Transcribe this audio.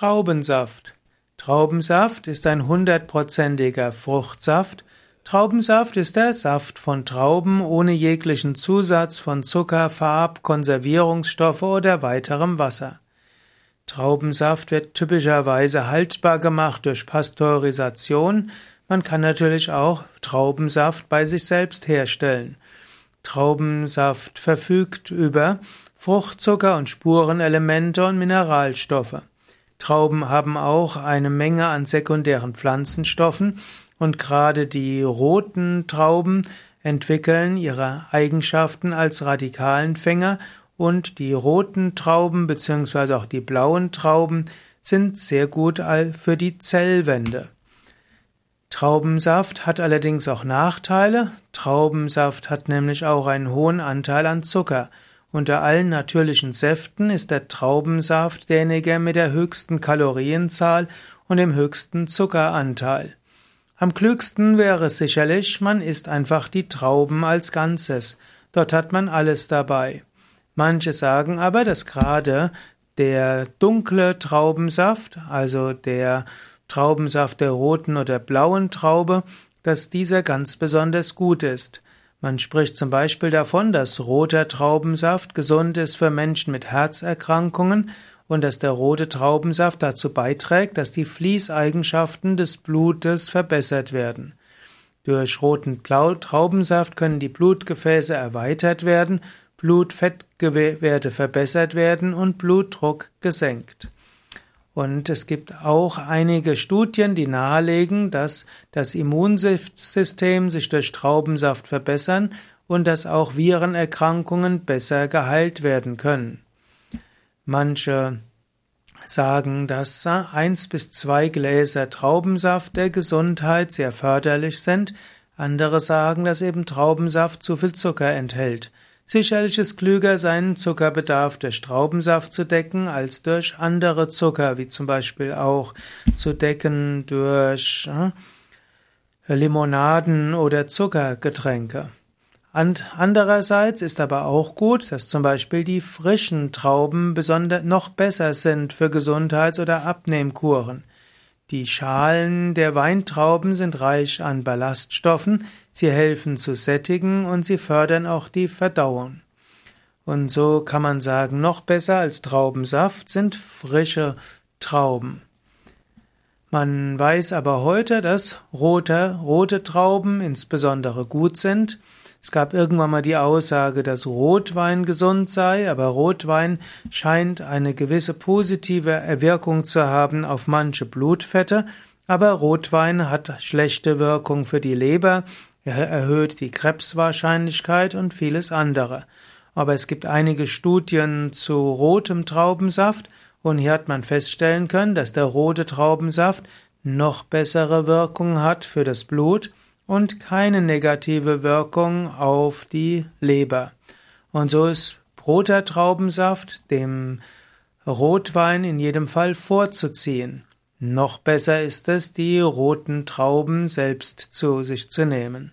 Traubensaft. Traubensaft ist ein hundertprozentiger Fruchtsaft. Traubensaft ist der Saft von Trauben ohne jeglichen Zusatz von Zucker, Farb, Konservierungsstoffe oder weiterem Wasser. Traubensaft wird typischerweise haltbar gemacht durch Pasteurisation. Man kann natürlich auch Traubensaft bei sich selbst herstellen. Traubensaft verfügt über Fruchtzucker und Spurenelemente und Mineralstoffe. Trauben haben auch eine Menge an sekundären Pflanzenstoffen und gerade die roten Trauben entwickeln ihre Eigenschaften als Radikalenfänger und die roten Trauben bzw. auch die blauen Trauben sind sehr gut für die Zellwände. Traubensaft hat allerdings auch Nachteile. Traubensaft hat nämlich auch einen hohen Anteil an Zucker. Unter allen natürlichen Säften ist der Traubensaft derjenige mit der höchsten Kalorienzahl und dem höchsten Zuckeranteil. Am klügsten wäre es sicherlich, man isst einfach die Trauben als Ganzes. Dort hat man alles dabei. Manche sagen aber, dass gerade der dunkle Traubensaft, also der Traubensaft der roten oder blauen Traube, dass dieser ganz besonders gut ist. Man spricht zum Beispiel davon, dass roter Traubensaft gesund ist für Menschen mit Herzerkrankungen und dass der rote Traubensaft dazu beiträgt, dass die Fließeigenschaften des Blutes verbessert werden. Durch roten Traubensaft können die Blutgefäße erweitert werden, Blutfettwerte verbessert werden und Blutdruck gesenkt. Und es gibt auch einige Studien, die nahelegen, dass das Immunsystem sich durch Traubensaft verbessern und dass auch Virenerkrankungen besser geheilt werden können. Manche sagen, dass eins bis zwei Gläser Traubensaft der Gesundheit sehr förderlich sind. Andere sagen, dass eben Traubensaft zu viel Zucker enthält. Sicherlich ist klüger, seinen Zuckerbedarf durch Traubensaft zu decken, als durch andere Zucker, wie zum Beispiel auch zu decken durch äh, Limonaden oder Zuckergetränke. Andererseits ist aber auch gut, dass zum Beispiel die frischen Trauben besonders noch besser sind für Gesundheits- oder Abnehmkuren. Die Schalen der Weintrauben sind reich an Ballaststoffen, sie helfen zu sättigen und sie fördern auch die Verdauung. Und so kann man sagen, noch besser als Traubensaft sind frische Trauben. Man weiß aber heute, dass rote, rote Trauben insbesondere gut sind, es gab irgendwann mal die Aussage, dass Rotwein gesund sei, aber Rotwein scheint eine gewisse positive Wirkung zu haben auf manche Blutfette, aber Rotwein hat schlechte Wirkung für die Leber, er erhöht die Krebswahrscheinlichkeit und vieles andere. Aber es gibt einige Studien zu rotem Traubensaft und hier hat man feststellen können, dass der rote Traubensaft noch bessere Wirkung hat für das Blut und keine negative Wirkung auf die Leber. Und so ist roter Traubensaft dem Rotwein in jedem Fall vorzuziehen. Noch besser ist es, die roten Trauben selbst zu sich zu nehmen.